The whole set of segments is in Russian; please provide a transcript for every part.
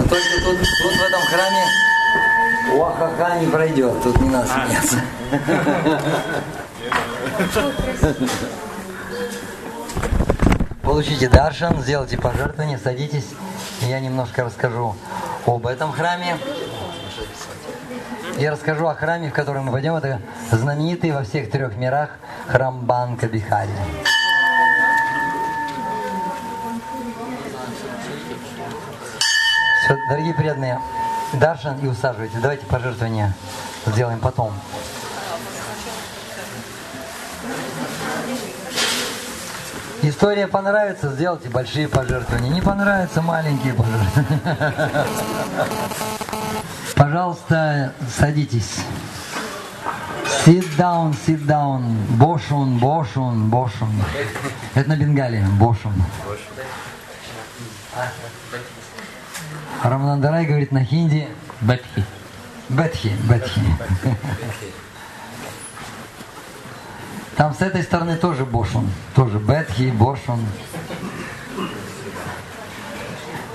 Но только тут, тут в этом храме Уахаха не пройдет, тут не надо смеяться. Получите даршан, сделайте пожертвование, садитесь. Я немножко расскажу об этом храме. Я расскажу о храме, в который мы пойдем. Это знаменитый во всех трех мирах храм Банка Бихари. Все, дорогие преданные, Даршан и усаживайтесь. Давайте пожертвования сделаем потом. История понравится, сделайте большие пожертвования. Не понравится, маленькие пожертвования. Пожалуйста, садитесь. Sit down, sit down. Бошун, бошун, бошун. Это на Бенгалии. Бошун. Раманандарай говорит на хинди Бетхи. Бетхи, Бетхи. Там с этой стороны тоже Бошун. Тоже Бетхи, Бошун.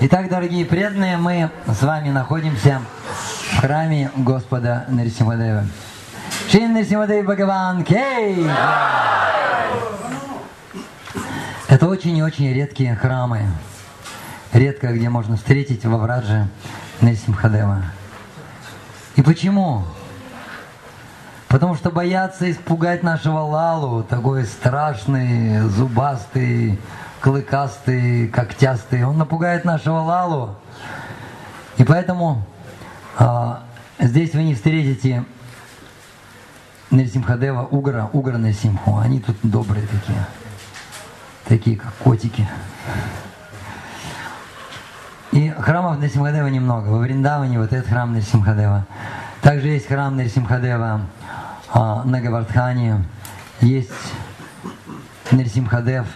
Итак, дорогие преданные, мы с вами находимся в храме Господа Нарисимадева. Чин Нарисимадев Бхагаван Кей! Это очень и очень редкие храмы. Редко где можно встретить во Врадже Нарисимхадева. И почему? Потому что боятся испугать нашего Лалу, такой страшный, зубастый, клыкастый, когтястый. Он напугает нашего Лалу. И поэтому а, здесь вы не встретите Нарисимхадева, Угра, Угра Нарисимху. Они тут добрые такие. Такие, как котики. И храмов Нарисимхадева немного. Во Вриндаване вот этот храм Нарисимхадева. Также есть храм Нарисимхадева а, на Гавардхане. Есть Нарисимхадев,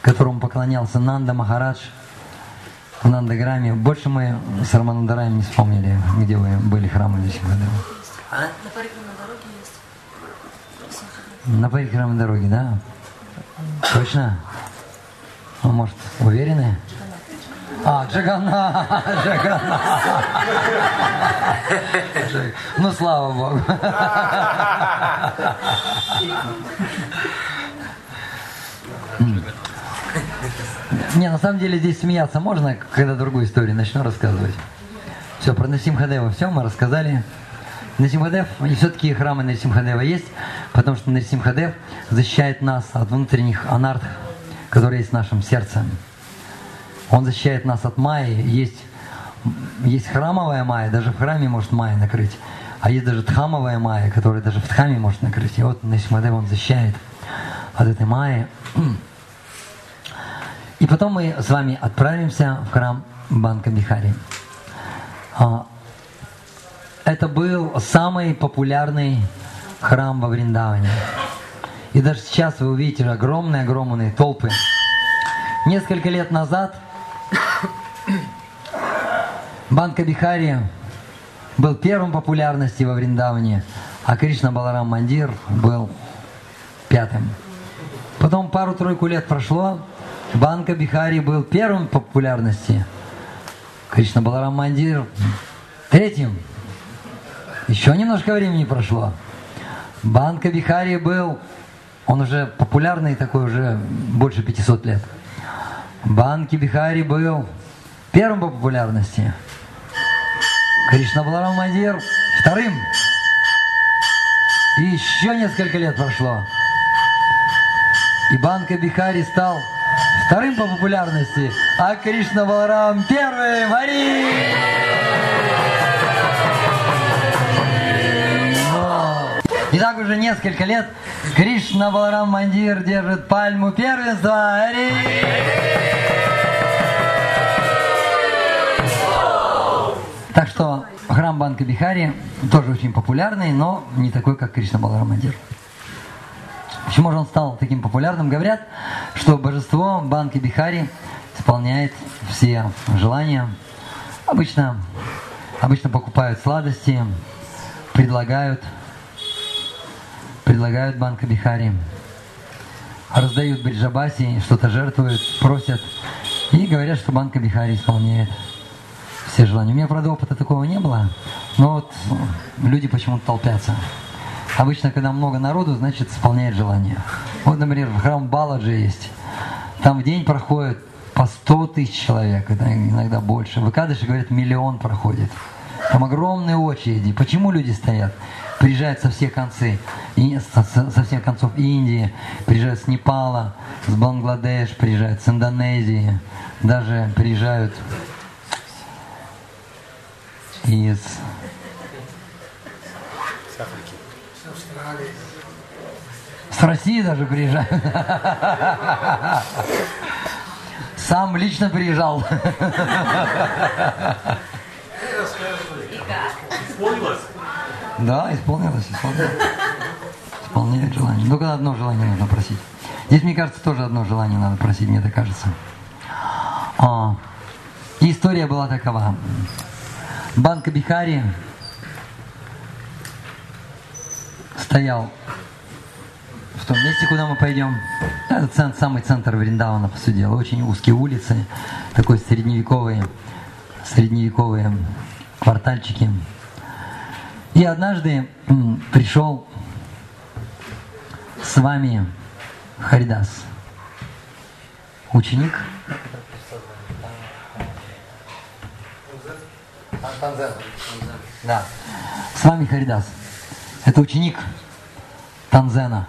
которому поклонялся Нанда Махарадж в Нандаграме. Больше мы с Раманандараем не вспомнили, где вы были храмы Нарисимхадева. А? На Парикрамной дороге есть. На Парикрамной дороге, да? Точно? Ну, может, уверены? А, Джаганна, Джаганна. Ну, слава Богу. Не, на самом деле здесь смеяться можно, когда другую историю начну рассказывать. Все, про Насимхадева все мы рассказали. Насимхадев, и все-таки храмы Насимхадева есть, потому что Насимхадев защищает нас от внутренних анарт, которые есть в нашем сердце. Он защищает нас от майи. Есть, есть храмовая майя, даже в храме может майя накрыть. А есть даже тхамовая майя, которая даже в тхаме может накрыть. И вот Насимадев он защищает от этой майи. И потом мы с вами отправимся в храм Банка Бихари. А, это был самый популярный храм во Вриндаване. И даже сейчас вы увидите огромные-огромные толпы. Несколько лет назад Банка Бихари был первым популярности во Вриндаване, а Кришна Баларам Мандир был пятым. Потом пару-тройку лет прошло, Банка Бихари был первым по популярности, Кришна Баларам Мандир третьим. Еще немножко времени прошло. Банка Бихари был, он уже популярный такой уже больше 500 лет. Банки Бихари был первым по популярности. Кришна Баларам Мадир вторым. И еще несколько лет прошло. И Банка Бихари стал вторым по популярности, а Кришна Баларам первым. Ари! И так уже несколько лет Кришна Баларам Мандир держит пальму первенства. Ари! Так что храм Банка Бихари тоже очень популярный, но не такой, как Кришна Баларамандир. Почему же он стал таким популярным? Говорят, что божество Банки Бихари исполняет все желания. Обычно, обычно покупают сладости, предлагают, предлагают Банка Бихари, раздают Бриджабаси, что-то жертвуют, просят и говорят, что Банка Бихари исполняет все желания. У меня, правда, опыта такого не было, но вот люди почему-то толпятся. Обычно, когда много народу, значит, исполняет желание. Вот, например, в храм Баладжи есть. Там в день проходит по 100 тысяч человек, иногда больше. В Икадыше, говорят, миллион проходит. Там огромные очереди. Почему люди стоят? Приезжают со всех концов, и, со, со всех концов Индии, приезжают с Непала, с Бангладеш, приезжают с Индонезии, даже приезжают из с России даже приезжают. Сам лично приезжал. Исполнилось? Да, исполнилось, исполнилось. Исполняет желание. Только одно желание нужно просить. Здесь, мне кажется, тоже одно желание надо просить, мне так кажется. А, история была такова. Банка Бихари стоял в том месте, куда мы пойдем. Это центр, самый центр Вриндавана, по сути дела. Очень узкие улицы, такой средневековые, средневековые квартальчики. И однажды пришел с вами Харидас, ученик. Да. С вами Харидас. Это ученик Танзена.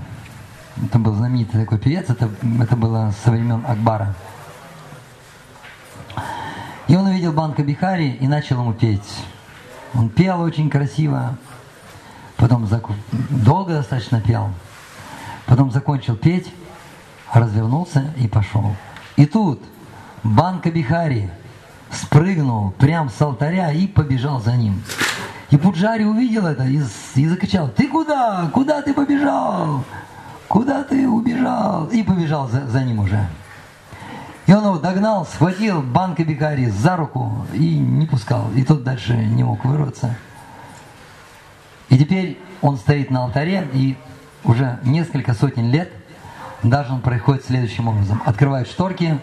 Это был знаменитый такой певец, это, это было со времен Акбара. И он увидел Банка Бихари и начал ему петь. Он пел очень красиво, потом заку... долго достаточно пел, потом закончил петь, развернулся и пошел. И тут Банка Бихари спрыгнул прямо с алтаря и побежал за ним. И Пуджари увидел это и, и закричал, ты куда? Куда ты побежал? Куда ты убежал? И побежал за, за ним уже. И он его догнал, схватил банка Бикари за руку и не пускал. И тот дальше не мог вырваться. И теперь он стоит на алтаре, и уже несколько сотен лет даже он происходит следующим образом. Открывает шторки,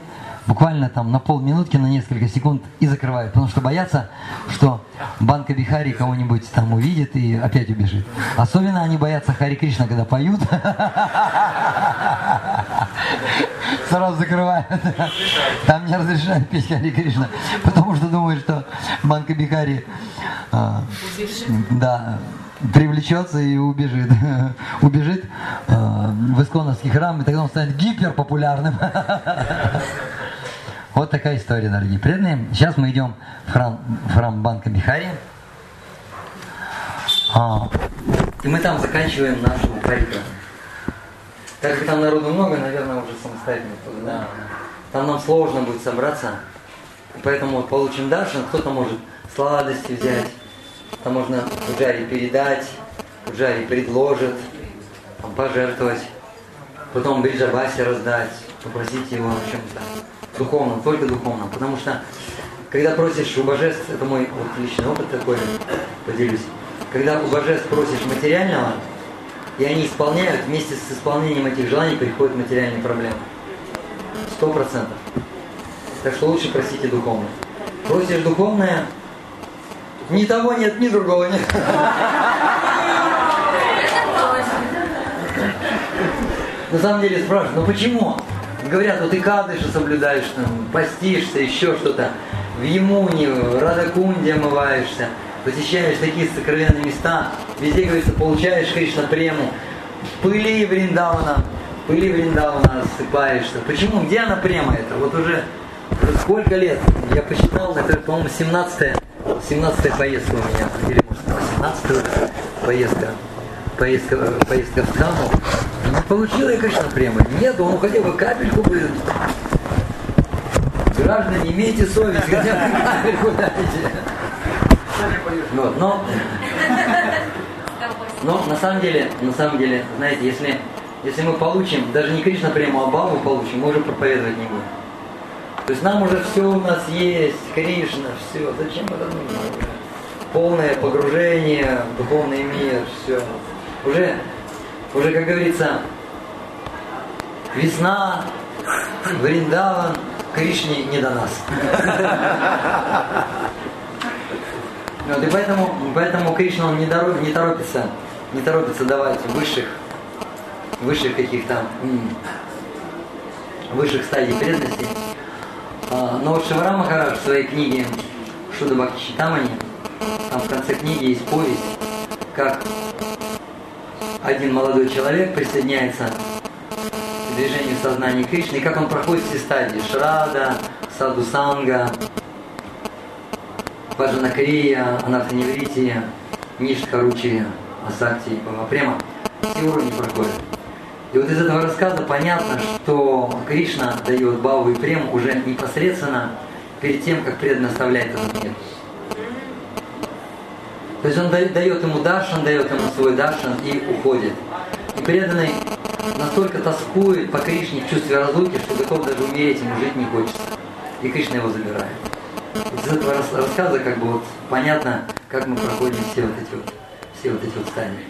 буквально там на полминутки, на несколько секунд и закрывают. Потому что боятся, что банка Бихари кого-нибудь там увидит и опять убежит. Особенно они боятся Хари Кришна, когда поют. Сразу закрывают. Там не разрешают петь Хари Кришна. Потому что думают, что банка Бихари а, да, привлечется и убежит. убежит э, в исконовский храм, и тогда он станет гиперпопулярным. Вот такая история, дорогие преданные. Сейчас мы идем в храм, в храм Банка Бихари. А, и мы там заканчиваем нашу парику. Так как там народу много, наверное, уже самостоятельно. Да. Там нам сложно будет собраться. Поэтому вот получим даршин, кто-то может сладости взять, там можно Пуджари передать, Пуджари предложит, там, пожертвовать, потом Бриджабасе раздать, попросить его о чем-то духовном, только духовном. Потому что, когда просишь у божеств, это мой вот личный опыт такой, поделюсь, когда у божеств просишь материального, и они исполняют, вместе с исполнением этих желаний приходят материальные проблемы. Сто процентов. Так что лучше просите духовное. Просишь духовное, ни того нет, ни другого нет. На самом деле спрашивают, ну почему? Говорят, вот ты кадыши соблюдаешь, там, постишься, еще что-то. В Емуне, в Радакунде омываешься, посещаешь такие сокровенные места. Везде, говорится, получаешь Кришна прему. Пыли Вриндавана, пыли Вриндавана осыпаешься. Почему? Где она према это? Вот уже, сколько лет? Я посчитал, это, по-моему, 17 17 поездка у меня, или может 18 поездка, поездка, поездка в Каму. Не получила я, конечно, прямо. Нет, он хотя бы капельку бы. Граждане, имейте совесть, хотя бы капельку дайте. Вот, но, но на самом деле, на самом деле, знаете, если, если мы получим, даже не Кришна прямо, а Бабу получим, мы уже проповедовать не будем. То есть нам уже все у нас есть, Кришна, все. Зачем это нужно? Полное погружение духовный мир, все. Уже, уже, как говорится, весна, Вриндаван, Кришне не до нас. Вот, и поэтому, поэтому Кришна он не, дорог, не торопится, не торопится давать высших, высших каких-то высших стадий преданности. А, но вот Шивара Махарадж в своей книге Шуда Бхакти Читамани, там в конце книги есть повесть, как один молодой человек присоединяется к движению сознания Кришны, и как он проходит все стадии. Шрада, Садусанга, Баджанакрия, Анатаневрития, Ништхаручи, Асакти и Памапрема. Все уровни проходят. И вот из этого рассказа понятно, что Кришна дает Баву и Прему уже непосредственно перед тем, как преданно оставляет этот мир. То есть он дает ему даршан, дает ему свой даршан и уходит. И преданный настолько тоскует по Кришне в чувстве разлуки, что готов даже умереть, ему жить не хочется. И Кришна его забирает. Из этого рассказа как бы вот понятно, как мы проходим все вот эти вот, все вот эти вот стадии.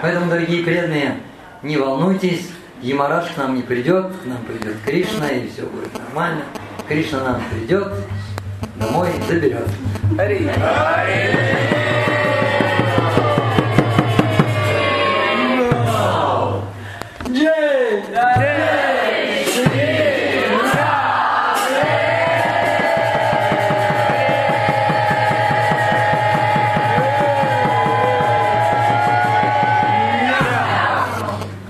Поэтому, дорогие преданные, не волнуйтесь, Ямараш к нам не придет, к нам придет Кришна, и все будет нормально. Кришна нам придет, домой заберет. Ари. Ари.